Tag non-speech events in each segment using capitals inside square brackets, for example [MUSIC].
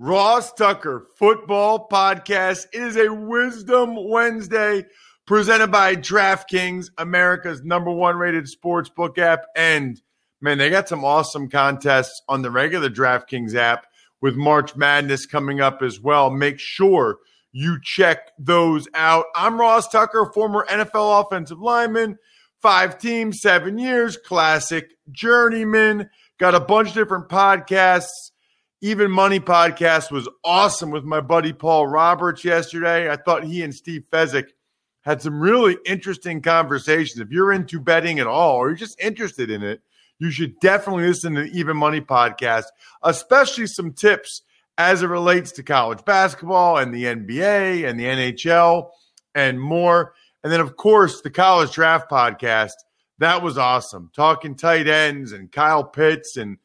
Ross Tucker Football Podcast. It is a Wisdom Wednesday presented by DraftKings, America's number one rated sports book app. And man, they got some awesome contests on the regular DraftKings app with March Madness coming up as well. Make sure you check those out. I'm Ross Tucker, former NFL offensive lineman, five teams, seven years, classic journeyman. Got a bunch of different podcasts. Even Money podcast was awesome with my buddy Paul Roberts yesterday. I thought he and Steve Fezzik had some really interesting conversations. If you're into betting at all or you're just interested in it, you should definitely listen to the Even Money podcast, especially some tips as it relates to college basketball and the NBA and the NHL and more. And then, of course, the college draft podcast. That was awesome. Talking tight ends and Kyle Pitts and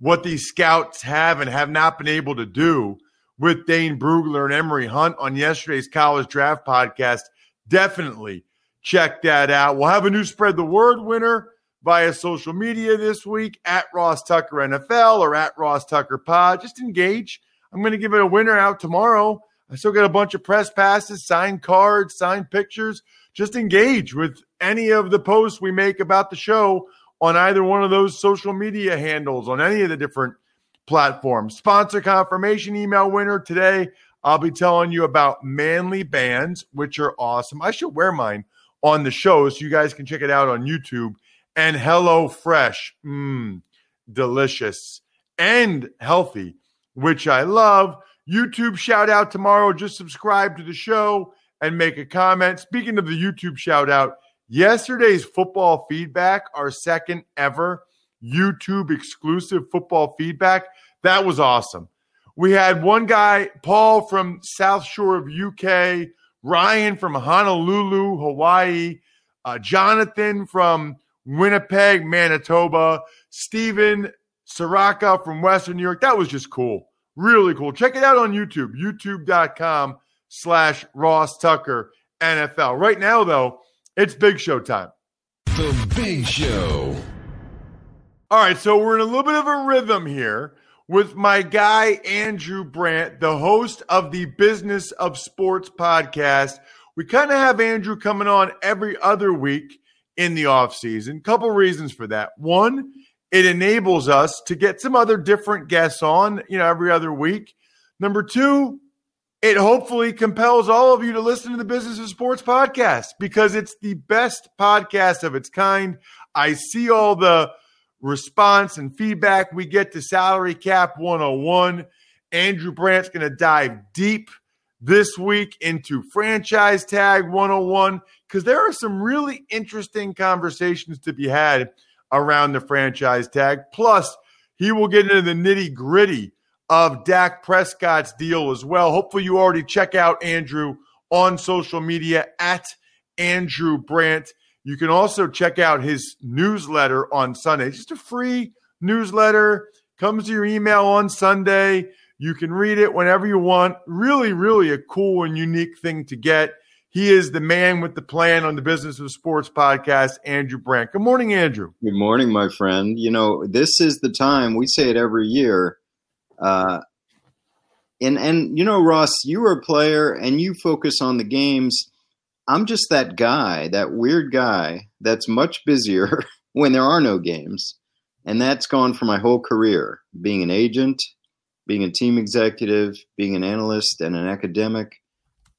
what these scouts have and have not been able to do with Dane Brugler and Emory Hunt on yesterday's college draft podcast. Definitely check that out. We'll have a new spread the word winner via social media this week at Ross Tucker NFL or at Ross Tucker Pod. Just engage. I'm going to give it a winner out tomorrow. I still got a bunch of press passes, signed cards, signed pictures. Just engage with any of the posts we make about the show on either one of those social media handles on any of the different platforms. Sponsor confirmation email winner today. I'll be telling you about Manly Bands, which are awesome. I should wear mine on the show so you guys can check it out on YouTube. And Hello Fresh, mmm, delicious and healthy, which I love. YouTube shout out tomorrow. Just subscribe to the show and make a comment. Speaking of the YouTube shout out, yesterday's football feedback, our second ever YouTube exclusive football feedback, that was awesome. We had one guy, Paul from South Shore of UK, Ryan from Honolulu, Hawaii, uh, Jonathan from Winnipeg, Manitoba, Stephen Soraka from Western New York. That was just cool. Really cool. Check it out on YouTube, youtube.com slash Ross Tucker NFL. Right now, though, it's Big Show time. The Big Show. All right, so we're in a little bit of a rhythm here with my guy, Andrew Brandt, the host of the Business of Sports podcast. We kind of have Andrew coming on every other week in the offseason. Couple reasons for that. One, it enables us to get some other different guests on, you know, every other week. Number two, it hopefully compels all of you to listen to the Business of Sports podcast because it's the best podcast of its kind. I see all the response and feedback we get to Salary Cap 101. Andrew Brandt's going to dive deep this week into Franchise Tag 101 because there are some really interesting conversations to be had around the franchise tag. Plus, he will get into the nitty gritty of Dak Prescott's deal as well. Hopefully, you already check out Andrew on social media at Andrew Brandt. You can also check out his newsletter on Sunday. Just a free newsletter comes to your email on Sunday. You can read it whenever you want. Really, really a cool and unique thing to get. He is the man with the plan on the Business of Sports podcast, Andrew Brandt. Good morning, Andrew. Good morning, my friend. You know, this is the time, we say it every year. Uh, and, and, you know, Ross, you are a player and you focus on the games. I'm just that guy, that weird guy that's much busier [LAUGHS] when there are no games. And that's gone for my whole career being an agent, being a team executive, being an analyst, and an academic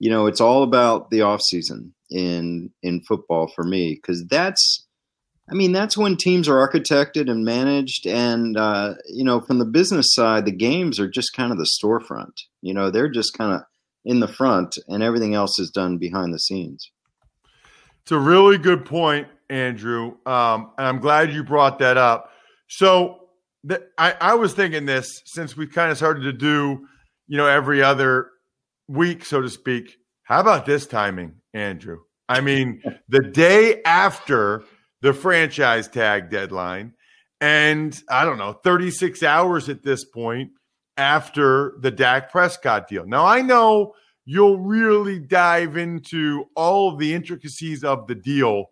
you know, it's all about the off season in in football for me because that's, I mean, that's when teams are architected and managed, and uh, you know, from the business side, the games are just kind of the storefront. You know, they're just kind of in the front, and everything else is done behind the scenes. It's a really good point, Andrew, um, and I'm glad you brought that up. So, the, I, I was thinking this since we kind of started to do, you know, every other week, so to speak. How about this timing, Andrew? I mean, the day after the franchise tag deadline, and I don't know, 36 hours at this point after the Dak Prescott deal. Now, I know you'll really dive into all of the intricacies of the deal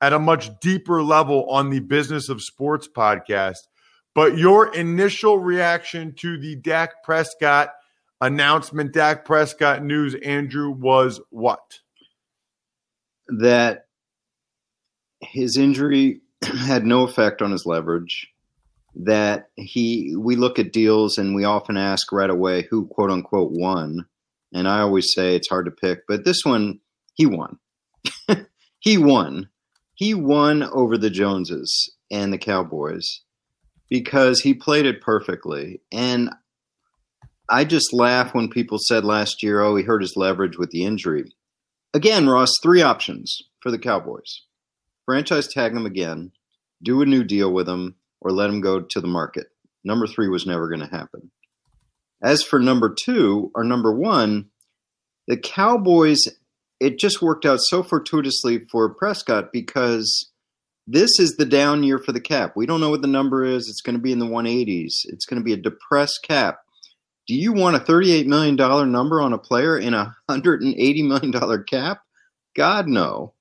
at a much deeper level on the Business of Sports podcast. But your initial reaction to the Dak Prescott announcement, Dak Prescott news, Andrew, was what? That his injury [CLEARS THROAT] had no effect on his leverage. That he, we look at deals and we often ask right away who quote unquote won. And I always say it's hard to pick, but this one, he won. [LAUGHS] he won. He won over the Joneses and the Cowboys because he played it perfectly. And I just laugh when people said last year, oh, he hurt his leverage with the injury. Again, Ross, three options for the Cowboys franchise tag him again, do a new deal with him, or let him go to the market. Number three was never going to happen. As for number two or number one, the Cowboys, it just worked out so fortuitously for Prescott because this is the down year for the cap. We don't know what the number is. It's going to be in the 180s. It's going to be a depressed cap. Do you want a $38 million number on a player in a $180 million cap? God, no.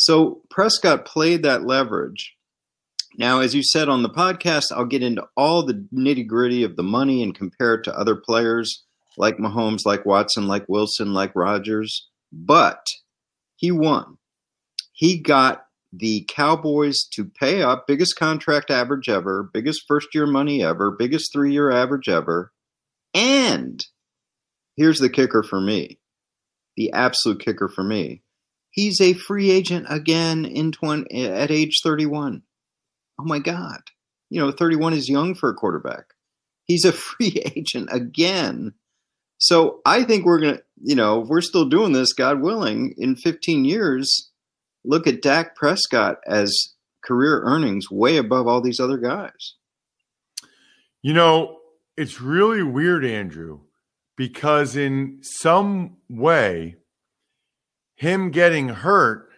So Prescott played that leverage. Now, as you said on the podcast, I'll get into all the nitty gritty of the money and compare it to other players like Mahomes, like Watson, like Wilson, like Rodgers. But he won. He got the Cowboys to pay up, biggest contract average ever, biggest first year money ever, biggest three year average ever. And here's the kicker for me the absolute kicker for me. He's a free agent again in 20, at age 31. Oh my God. You know, 31 is young for a quarterback. He's a [LAUGHS] free agent again. So I think we're going to, you know, if we're still doing this, God willing, in 15 years, look at Dak Prescott as career earnings way above all these other guys. You know, it's really weird, Andrew, because in some way, him getting hurt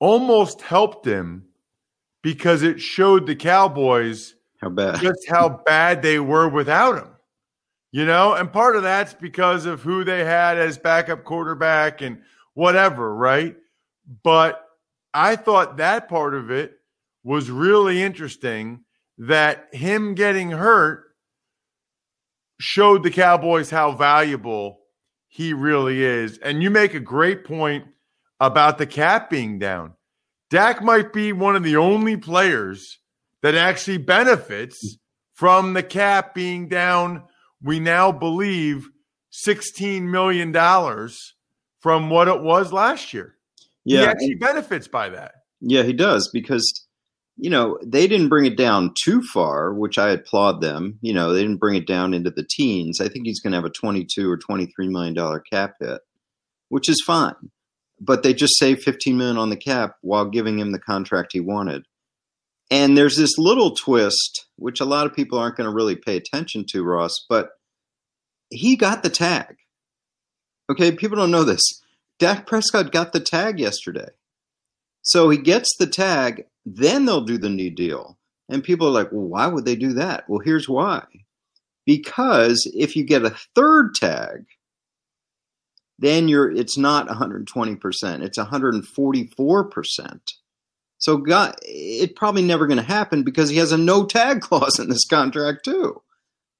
almost helped him because it showed the Cowboys how bad just how bad they were without him. You know, and part of that's because of who they had as backup quarterback and whatever, right? But I thought that part of it was really interesting that him getting hurt showed the Cowboys how valuable he really is. And you make a great point about the cap being down. Dak might be one of the only players that actually benefits from the cap being down. We now believe $16 million from what it was last year. Yeah. He actually benefits by that. Yeah, he does because you know, they didn't bring it down too far, which I applaud them. You know, they didn't bring it down into the teens. I think he's going to have a 22 or 23 million dollar cap hit, which is fine. But they just saved 15 million on the cap while giving him the contract he wanted. And there's this little twist, which a lot of people aren't going to really pay attention to, Ross, but he got the tag. Okay, people don't know this. Dak Prescott got the tag yesterday. So he gets the tag, then they'll do the new deal. And people are like, well, why would they do that? Well, here's why. Because if you get a third tag, then you're it's not 120%, it's 144%. So God, it's probably never going to happen because he has a no tag [LAUGHS] clause in this contract too.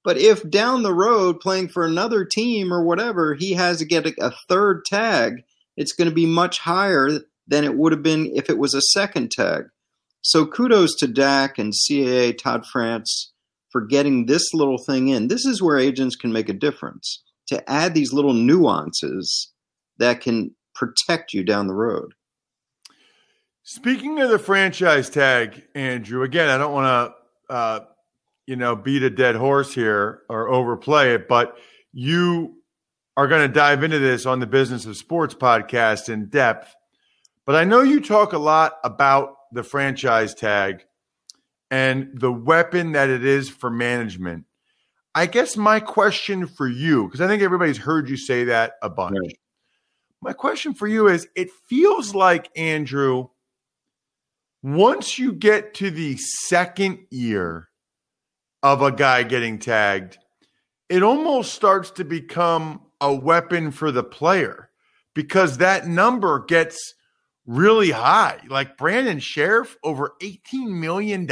But if down the road playing for another team or whatever, he has to get a third tag, it's going to be much higher than it would have been if it was a second tag. So kudos to Dak and CAA Todd France for getting this little thing in. This is where agents can make a difference to add these little nuances that can protect you down the road. Speaking of the franchise tag, Andrew, again, I don't want to, uh, you know, beat a dead horse here or overplay it, but you are going to dive into this on the Business of Sports podcast in depth. But I know you talk a lot about the franchise tag and the weapon that it is for management. I guess my question for you, because I think everybody's heard you say that a bunch. Right. My question for you is it feels like, Andrew, once you get to the second year of a guy getting tagged, it almost starts to become a weapon for the player because that number gets really high. Like Brandon Scherff, over $18 million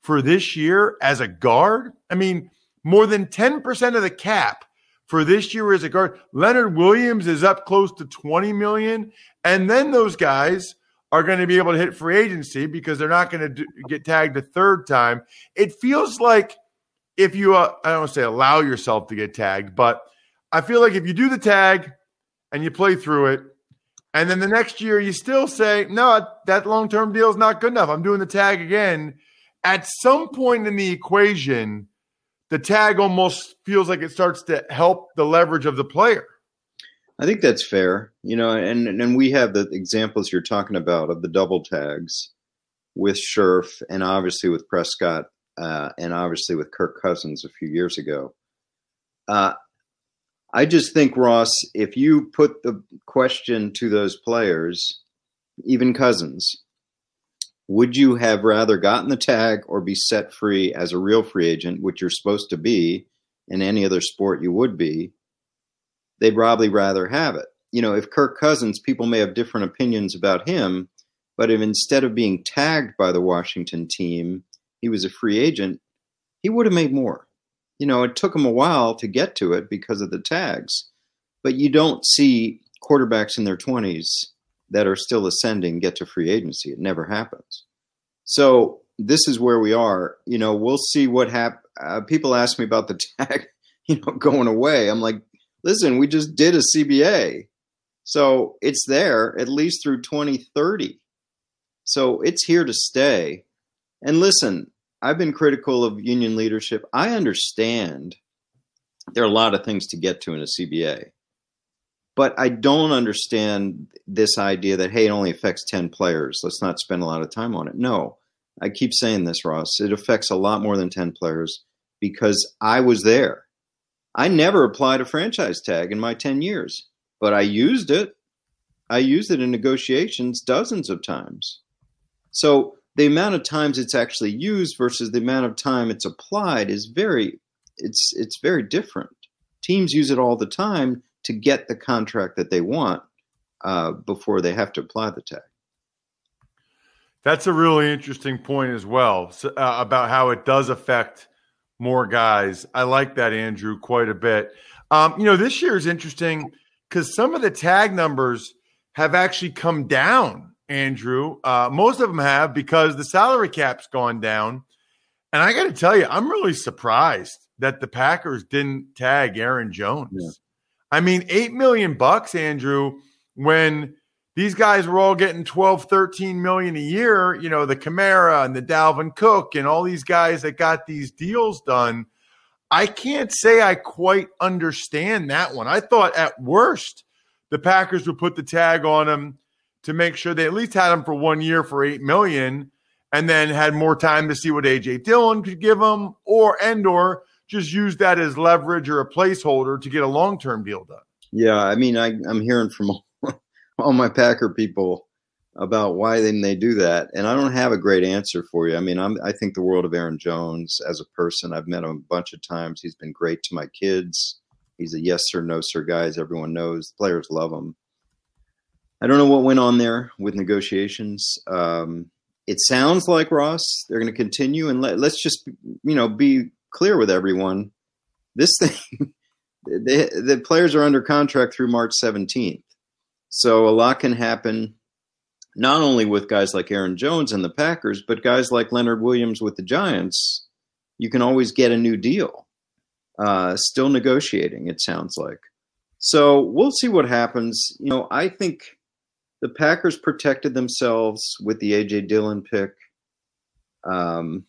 for this year as a guard. I mean, more than 10% of the cap for this year as a guard. Leonard Williams is up close to 20 million. And then those guys are going to be able to hit free agency because they're not going to get tagged a third time. It feels like if you, uh, I don't want to say allow yourself to get tagged, but I feel like if you do the tag and you play through it, and then the next year you still say, no, that long term deal is not good enough. I'm doing the tag again. At some point in the equation, the tag almost feels like it starts to help the leverage of the player. I think that's fair, you know, and and we have the examples you're talking about of the double tags with Scherff and obviously with Prescott uh, and obviously with Kirk Cousins a few years ago. Uh, I just think Ross, if you put the question to those players, even Cousins, would you have rather gotten the tag or be set free as a real free agent, which you're supposed to be in any other sport you would be? they'd probably rather have it. You know, if Kirk Cousins, people may have different opinions about him, but if instead of being tagged by the Washington team, he was a free agent, he would have made more. You know, it took them a while to get to it because of the tags, but you don't see quarterbacks in their 20s that are still ascending get to free agency. It never happens. So this is where we are. You know, we'll see what happens. Uh, people ask me about the [LAUGHS] tag, you know, going away. I'm like, listen, we just did a CBA. So it's there at least through 2030. So it's here to stay. And listen, I've been critical of union leadership. I understand there are a lot of things to get to in a CBA. But I don't understand this idea that, hey, it only affects 10 players. Let's not spend a lot of time on it. No, I keep saying this, Ross. It affects a lot more than 10 players because I was there. I never applied a franchise tag in my 10 years, but I used it. I used it in negotiations dozens of times. So the amount of times it's actually used versus the amount of time it's applied is very it's it's very different. Teams use it all the time to get the contract that they want uh, before they have to apply the tag. That's a really interesting point as well so, uh, about how it does affect more guys. I like that, Andrew, quite a bit. Um, you know, this year is interesting because some of the tag numbers have actually come down, Andrew. Uh, most of them have because the salary cap's gone down. And I got to tell you, I'm really surprised that the Packers didn't tag Aaron Jones. Yeah. I mean, 8 million bucks, Andrew, when these guys were all getting 12, 13 million a year, you know, the Kamara and the Dalvin Cook and all these guys that got these deals done. I can't say I quite understand that one. I thought at worst the Packers would put the tag on him to make sure they at least had him for one year for 8 million and then had more time to see what AJ Dillon could give them or and or just use that as leverage or a placeholder to get a long-term deal done. Yeah, I mean, I, am hearing from [LAUGHS] all my Packer people about why didn't they do that, and I don't have a great answer for you. I mean, I'm, I think the world of Aaron Jones as a person. I've met him a bunch of times. He's been great to my kids. He's a yes sir, no sir guy, as everyone knows. The players love him. I don't know what went on there with negotiations. Um, it sounds like Ross they're going to continue, and let, let's just you know be clear with everyone. This [LAUGHS] thing, the, the players are under contract through March 17th, so a lot can happen. Not only with guys like Aaron Jones and the Packers, but guys like Leonard Williams with the Giants. You can always get a new deal. Uh, still negotiating, it sounds like. So we'll see what happens. You know, I think the Packers protected themselves with the AJ Dillon pick. Um,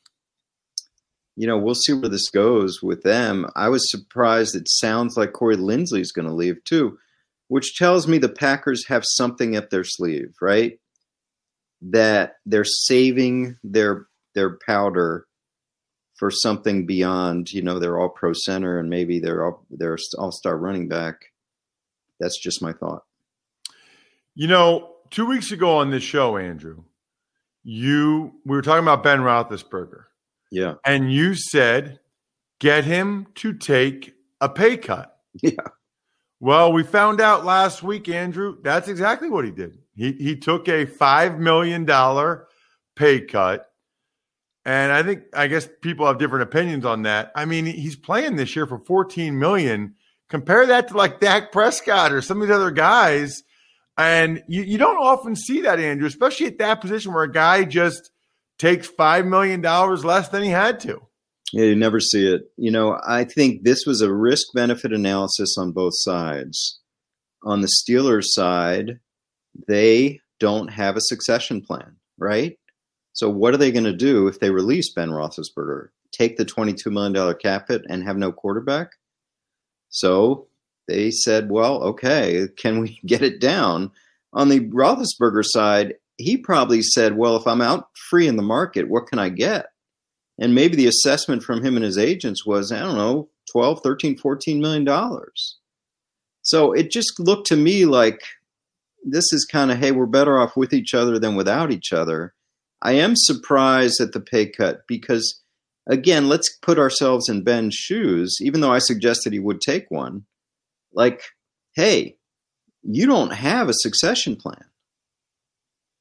you know, we'll see where this goes with them. I was surprised. It sounds like Corey Linsley is going to leave too, which tells me the Packers have something up their sleeve, right? That they're saving their their powder for something beyond, you know, their all pro center and maybe their all their all star running back. That's just my thought. You know, two weeks ago on this show, Andrew, you we were talking about Ben Roethlisberger. Yeah. And you said, get him to take a pay cut. [LAUGHS] Yeah. Well, we found out last week, Andrew, that's exactly what he did. He he took a five million dollar pay cut. And I think I guess people have different opinions on that. I mean, he's playing this year for 14 million. Compare that to like Dak Prescott or some of these other guys and you, you don't often see that, Andrew, especially at that position where a guy just takes $5 million less than he had to. Yeah, you never see it. You know, I think this was a risk benefit analysis on both sides. On the Steelers side, they don't have a succession plan, right? So, what are they going to do if they release Ben Roethlisberger? Take the $22 million cap hit and have no quarterback? So, they said, well, okay, can we [LAUGHS] get it down? On the Roethlisberger side, he probably said, well, if I'm out free in the market, what can I get? And maybe the assessment from him and his agents was, I don't know, 12, 13, 14 million dollars. So it just looked to me like this is kind of, hey, we're better off with each other than without each other. I am surprised at the pay cut because, again, let's put ourselves in Ben's shoes, even though I suggested he would take one like, hey, you don't have a succession plan.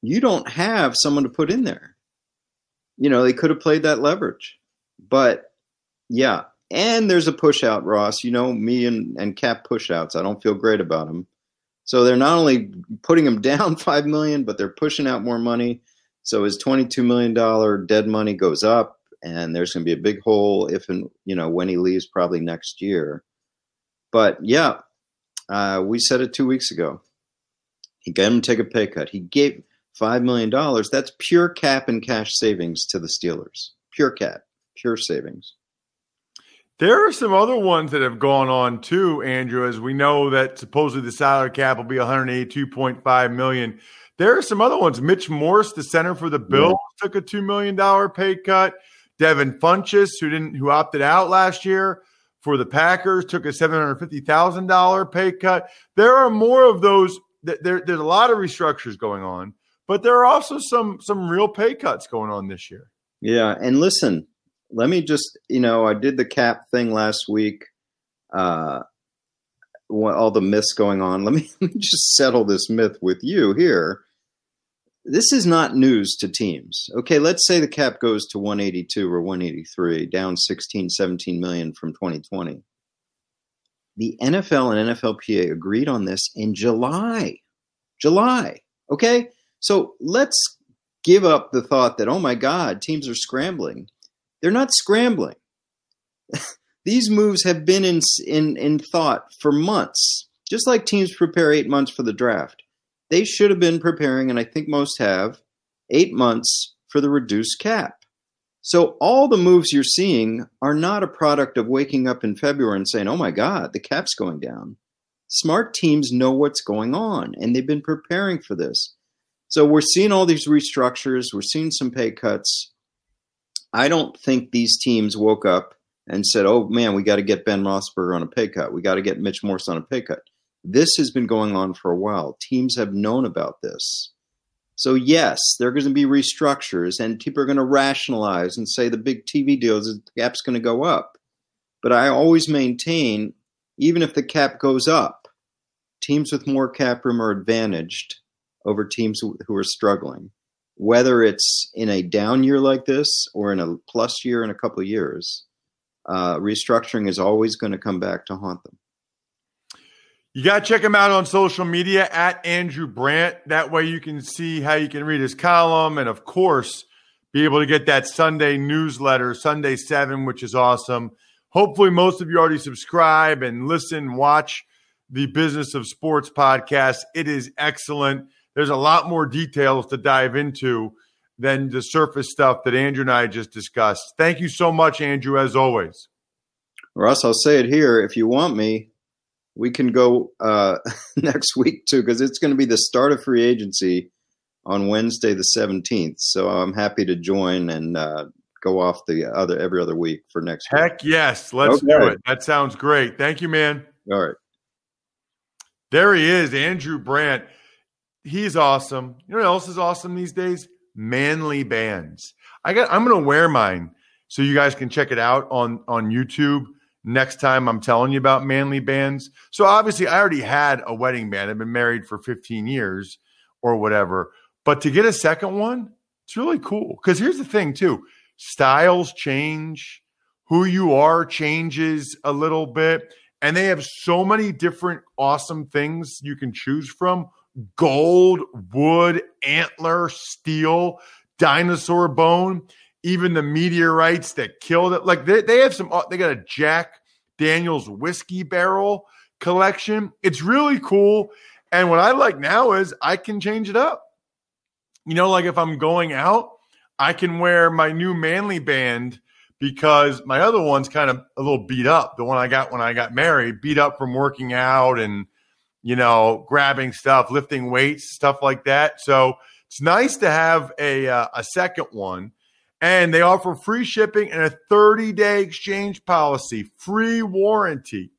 You don't have someone to put in there. You know, they could have played that leverage. But yeah, and there's a push out, Ross. You know, me and, and Cap push outs. I don't feel great about them. So they're not only putting him [LAUGHS] down five million, but they're pushing out more money. So his twenty-two million dollar dead money goes up, and there's going to be a big hole if and you know when he leaves, probably next year. But yeah, uh, we said it two weeks ago. He got him to take a pay cut. He gave $5 million. That's pure cap and cash savings to the Steelers. Pure cap, pure savings. There are some other ones that have gone on too, Andrew, as we know that supposedly the salary cap will be 182.5 million. There are some other ones. Mitch Morse, the center for the Bills, yeah. took a $2 million pay cut. Devin Funchess, who didn't who opted out last year, for the Packers, took a $750,000 pay cut. There are more of those. There, there's a lot of restructures going on, but there are also some some real pay cuts going on this year. Yeah, and listen, let me just you know I did the cap thing last week. Uh, all the myths going on. Let me, [LAUGHS] let me just settle this myth with you here this is not news to teams. Okay, let's say the cap goes to 182 or 183, down 16, 17 million from 2020. The NFL and NFLPA agreed on this in July. July. Okay? So let's give up the thought that, oh my God, teams are scrambling. They're not scrambling. [LAUGHS] These moves have been in, in, in thought for months, just like teams prepare eight months for the draft they should have been preparing, and I think most have, eight months for the reduced cap. So all the moves you're seeing are not a product of waking up in February and saying, oh my God, the cap's going down. Smart teams know what's going on, and they've been preparing for this. So we're seeing all these restructures, we're seeing some pay cuts. I don't think these teams woke up and said, oh man, we got to get Ben Roethlisberger on a pay cut. We got to get Mitch Morse on a pay cut. This has been going on for a while. Teams have known about this. So, yes, there are going to be restructures, and people are going to rationalize and say the big TV deals, the cap's going to go up. But I always maintain even if the cap goes up, teams with more cap room are advantaged over teams who are struggling. Whether it's in a down year like this or in a plus year in a couple of years, uh, restructuring is always going to come back to haunt them. You got to check him out on social media at Andrew Brandt. That way you can see how you can read his column and, of course, be able to get that Sunday newsletter, Sunday 7, which is awesome. Hopefully, most of you already subscribe and listen, watch the Business of Sports podcast. It is excellent. There's a lot more details to dive into than the surface stuff that Andrew and I just discussed. Thank you so much, Andrew, as always. Russ, I'll say it here. If you want me, we can go uh, [LAUGHS] next week too, because it's going to be the start of free agency on Wednesday the 17th. So I'm happy to join and uh, go off the other every other week for next Heck week. yes. Let's okay. do it. That sounds great. Thank you, man. All right. There he is, Andrew Brandt. He's awesome. You know what else is awesome these days? Manly bands. I got I'm gonna wear mine so you guys can check it out on on YouTube next time I'm telling you about manly bands. So obviously I already had a wedding band. I've been married for 15 years or whatever. But to get a second one, it's really cool. Because here's the thing, too styles change, who you are changes a little bit. And they have so many different awesome things you can choose from gold, wood, antler, steel, dinosaur bone, even the meteorites that killed it. Like they, they have some, they got a Jack Daniels whiskey barrel collection. It's really cool. And what I like now is I can change it up. You know, like if I'm going out, I can wear my new manly band because my other one's kind of a little beat up. The one I got when I got married, beat up from working out and, you know, grabbing stuff, lifting weights, stuff like that. So it's nice to have a, uh, a second one. And they offer free shipping and a 30 day exchange policy, free warranty.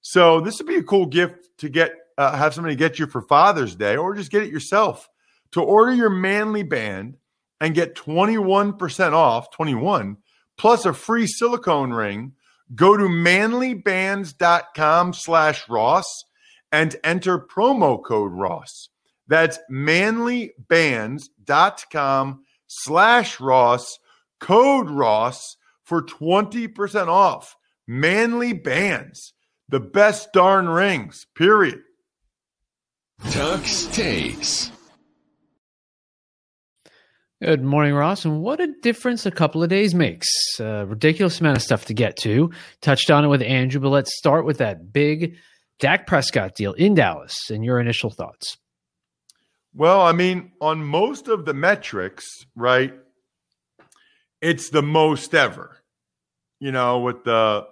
So this would be a cool gift to get, uh, have somebody get you for Father's Day or just get it yourself. To order your manly band and get 21% off, 21, plus a free silicone ring, go to manlybands.com slash Ross and enter promo code Ross. That's manlybands.com slash Ross, code Ross for 20% off. Manly Bands, the best darn rings, period. Tuck's takes. Good morning, Ross. And what a difference a couple of days makes. A ridiculous amount of stuff to get to. Touched on it with Andrew, but let's start with that big Dak Prescott deal in Dallas and your initial thoughts. Well, I mean, on most of the metrics, right, it's the most ever. You know, with the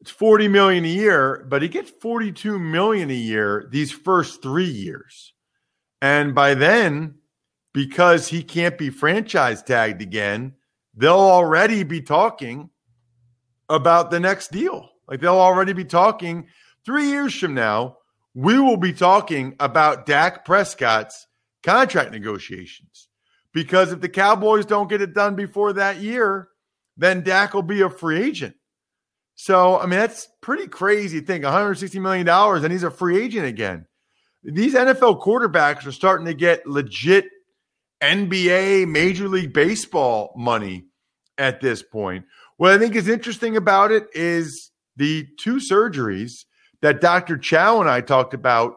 it's 40 million a year, but he gets 42 million a year these first 3 years. And by then, because he can't be franchise tagged again, they'll already be talking about the next deal. Like they'll already be talking three years from now. We will be talking about Dak Prescott's contract negotiations because if the Cowboys don't get it done before that year, then Dak will be a free agent. So, I mean, that's pretty crazy to think $160 million and he's a free agent again. These NFL quarterbacks are starting to get legit NBA, Major League Baseball money at this point. What I think is interesting about it is the two surgeries that Dr. Chao and I talked about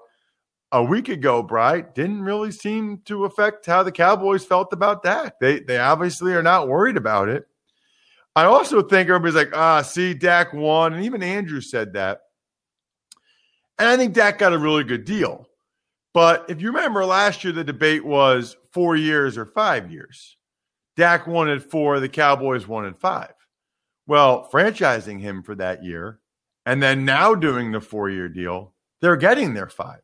a week ago, Bright, didn't really seem to affect how the Cowboys felt about Dak. They they obviously are not worried about it. I also think everybody's like, ah, see, Dak won. And even Andrew said that. And I think Dak got a really good deal. But if you remember last year, the debate was four years or five years. Dak wanted four, the Cowboys wanted five. Well, franchising him for that year and then now doing the four year deal, they're getting their five.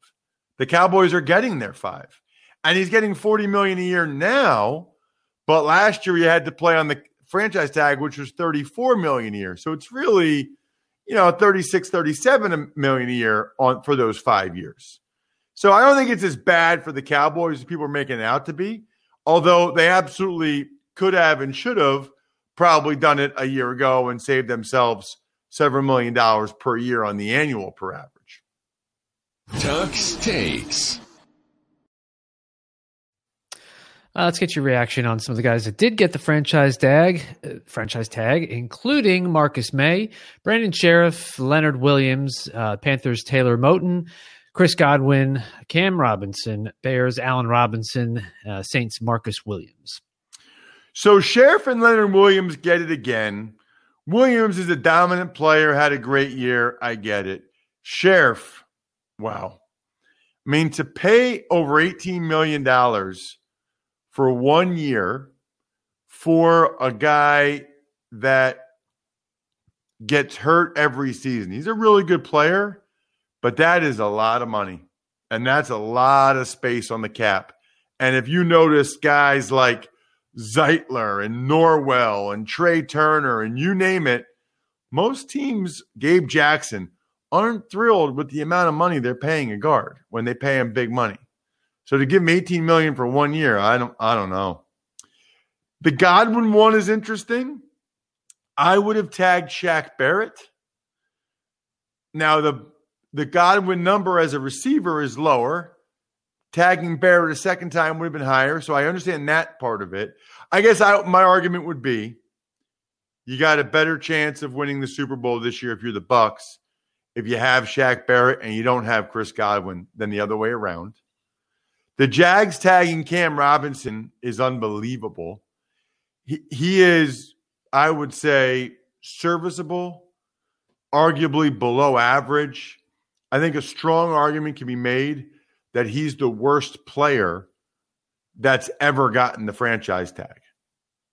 The Cowboys are getting their five. And he's getting 40 million a year now, but last year he had to play on the franchise tag, which was 34 million a year. So it's really, you know, 36, 37 million a year on for those five years. So I don't think it's as bad for the Cowboys as people are making it out to be, although they absolutely could have and should have probably done it a year ago and saved themselves several million dollars per year on the annual per average. Tuck's takes. Uh, let's get your reaction on some of the guys that did get the franchise tag, uh, franchise tag, including Marcus Maye, Brandon Scherff, Leonard Williams, uh, Panthers Taylor Moton, Chris Godwin, Cam Robinson, Bears Allen Robinson, uh, Saints Marcus Williams. So Scherff and Leonard Williams get it again. Williams is a dominant player, had a great year. I get it. Scherff, wow. I mean, to pay over $18 million for one year for a guy that gets hurt every season. He's a really good player, but that is a lot of money. And that's a lot of space on the cap. And if you notice guys like Zeitler and Norwell and Trai Turner and you name it, most teams, Gabe Jackson, aren't thrilled with the amount of money they're paying a guard when they pay him big money. So to give him 18 million for one year, I don't I don't know. The Godwin one is interesting. I would have tagged Shaq Barrett. Now the the Godwin number as a receiver is lower. Tagging Barrett a second time would have been higher, so I understand that part of it. I guess I, my argument would be you got a better chance of winning the Super Bowl this year if you're the Bucs if you have Shaq Barrett and you don't have Chris Godwin than the other way around. The Jags tagging Cam Robinson is unbelievable. He, he is, I would say, serviceable, arguably below average. I think a strong argument can be made that he's the worst player that's ever gotten the franchise tag.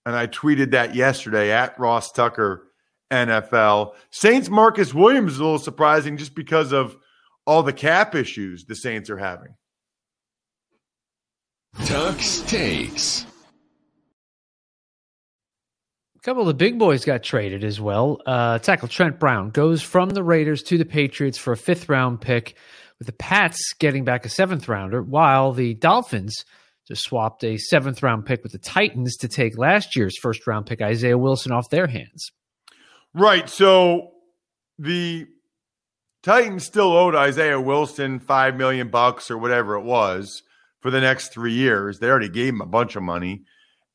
And I tweeted that yesterday at Ross Tucker NFL. Saints Marcus Williams is a little surprising just because of all the cap issues the Saints are having. Tuck's takes. A couple of the big boys got traded as well. Uh, tackle Trent Brown goes from the Raiders to the Patriots for a fifth round pick, with the Pats getting back a seventh rounder, while the Dolphins just swapped a seventh round pick with the Titans to take last year's first round pick, Isaiah Wilson, off their hands. Right. So the Titans still owed Isaiah Wilson five million bucks or whatever it was for the next three years. They already gave him a bunch of money.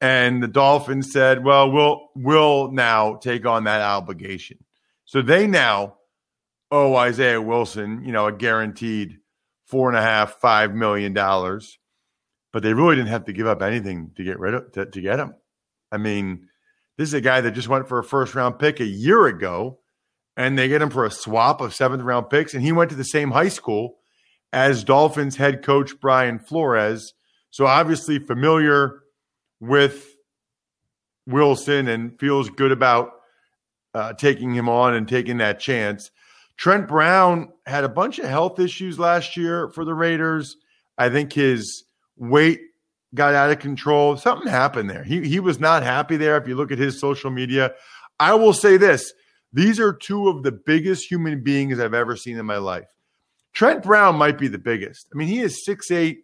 And the Dolphins said, well, we'll we'll now take on that obligation. So they now owe Isaiah Wilson, you know, a guaranteed four and a half, five million dollars. But they really didn't have to give up anything to get rid of to, to get him. I mean, this is a guy that just went for a first round pick a year ago, and they get him for a swap of seventh round picks, and he went to the same high school as Dolphins head coach Brian Flores. So obviously familiar with Wilson and feels good about uh, taking him on and taking that chance. Trent Brown had a bunch of health issues last year for the Raiders. I think his weight got out of control. Something happened there. He he was not happy there. If you look at his social media, I will say this: these are two of the biggest human beings I've ever seen in my life. Trent Brown might be the biggest. I mean, he is 6'8,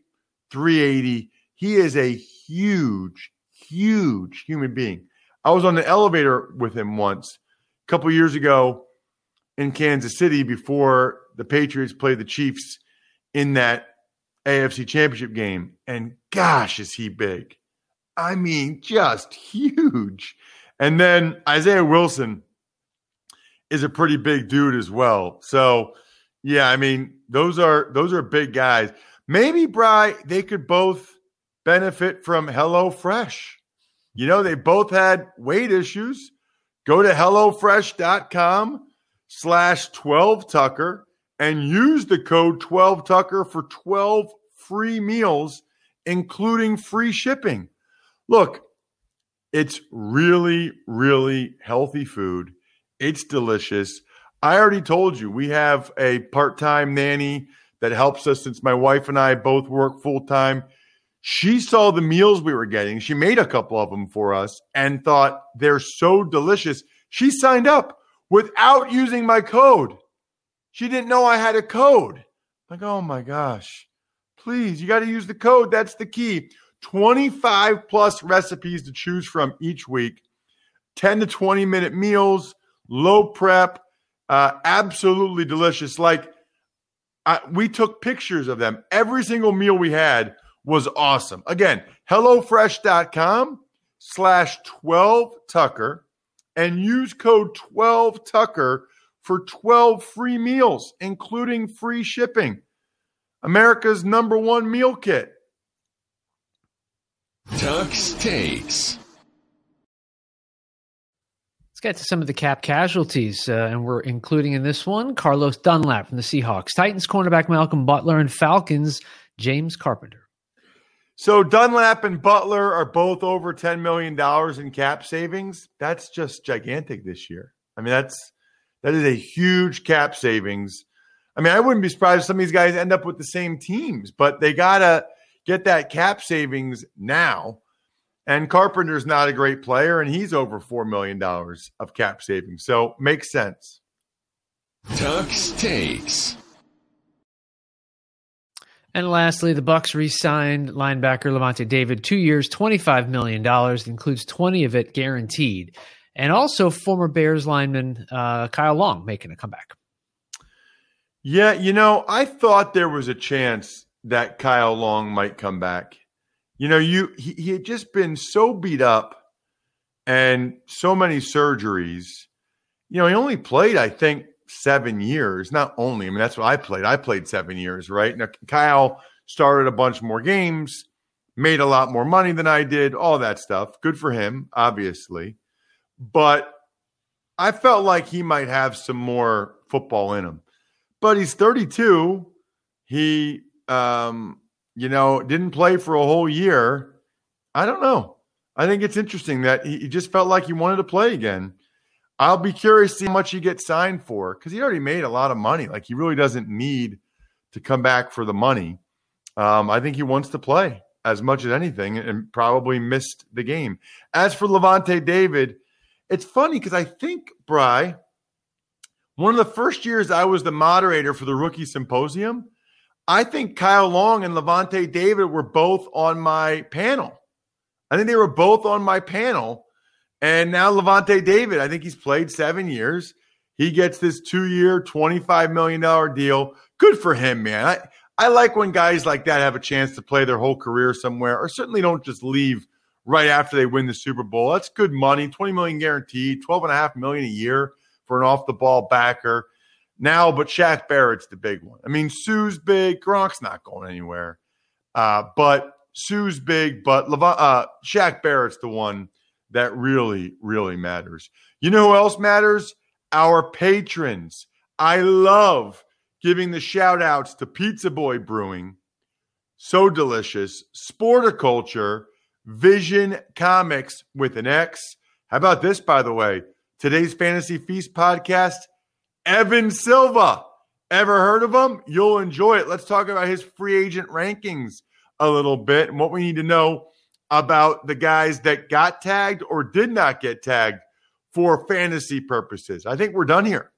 380. He is a huge, huge human being. I was on the elevator with him once a couple years ago in Kansas City before the Patriots played the Chiefs in that AFC championship game. And gosh, is he big. I mean, just huge. And then Isaiah Wilson is a pretty big dude as well. So, yeah, I mean, those are those are big guys. Maybe Bry, they could both benefit from Hello Fresh. You know, they both had weight issues. Go to HelloFresh.com slash 12 Tucker and use the code 12 Tucker for 12 free meals, including free shipping. Look, it's really, really healthy food. It's delicious. I already told you we have a part time nanny that helps us since my wife and I both work full time. She saw the meals we were getting. She made a couple of them for us and thought they're so delicious. She signed up without using my code. She didn't know I had a code. Like, oh my gosh. Please, you got to use the code. That's the key. 25 plus recipes to choose from each week, 10 to 20 minute meals, low prep, Uh, absolutely delicious. Like I, we took pictures of them. Every single meal we had was awesome. Again, HelloFresh.com slash 12 Tucker and use code 12 Tucker for 12 free meals, including free shipping. America's number one meal kit. Tuck's Takes. Let's get to some of the cap casualties, uh, and we're including in this one Carlos Dunlap from the Seahawks, Titans cornerback Malcolm Butler, and Falcons James Carpenter. So Dunlap and Butler are both over $10 million in cap savings. That's just gigantic this year. I mean, that's that is a huge cap savings. I mean, I wouldn't be surprised if some of these guys end up with the same teams, but they gotta get that cap savings now. And Carpenter's not a great player, and he's over $4 million of cap savings. So makes sense. Tuck's Takes. And lastly, the Bucs re-signed linebacker Lavonte David, two years, twenty-five million dollars, includes twenty of it guaranteed, and also former Bears lineman uh, Kyle Long making a comeback. Yeah, you know, I thought there was a chance that Kyle Long might come back. You know, you he, he had just been so beat up and so many surgeries. You know, he only played, I think, seven years. Not only, I mean, that's what I played. I played seven years, right? Now, Kyle started a bunch more games, made a lot more money than I did, all that stuff. Good for him, obviously. But I felt like he might have some more football in him. But he's 32. He, um, you know, didn't play for a whole year. I don't know. I think it's interesting that he, just felt like he wanted to play again. I'll be curious to see how much he gets signed for because he already made a lot of money. Like he really doesn't need to come back for the money. Um, I think he wants to play as much as anything and probably missed the game. As for Lavonte David, it's funny because I think, Bry, one of the first years I was the moderator for the rookie symposium, I think Kyle Long and Lavonte David were both on my panel. I think they were both on my panel. And now Lavonte David, I think he's played seven years. He gets this two year, $25 million deal. Good for him, man. I, I like when guys like that have a chance to play their whole career somewhere, or certainly don't just leave right after they win the Super Bowl. That's good money, 20 million guaranteed, 12 and a half million a year for an off the ball backer. Now, but Shaq Barrett's the big one. I mean, Suh's big, Gronk's not going anywhere. Uh, but Suh's big, but Lev- uh, Shaq Barrett's the one that really, really matters. You know who else matters? Our patrons. I love giving the shout outs to Pizza Boy Brewing, So Delicious, Sporticulture, Vision Comics with an X. How about this, by the way? Today's Fantasy Feast podcast, Evan Silva. Ever heard of him? You'll enjoy it. Let's talk about his free agent rankings a little bit and what we need to know about the guys that got tagged or did not get tagged for fantasy purposes. I think we're done here.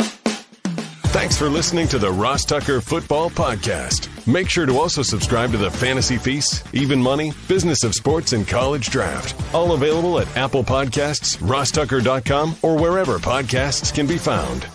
Thanks for listening to the Ross Tucker Football Podcast. Make sure to also subscribe to the Fantasy Feast, Even Money, Business of Sports, and College Draft. All available at Apple Podcasts, rosstucker.com, or wherever podcasts can be found.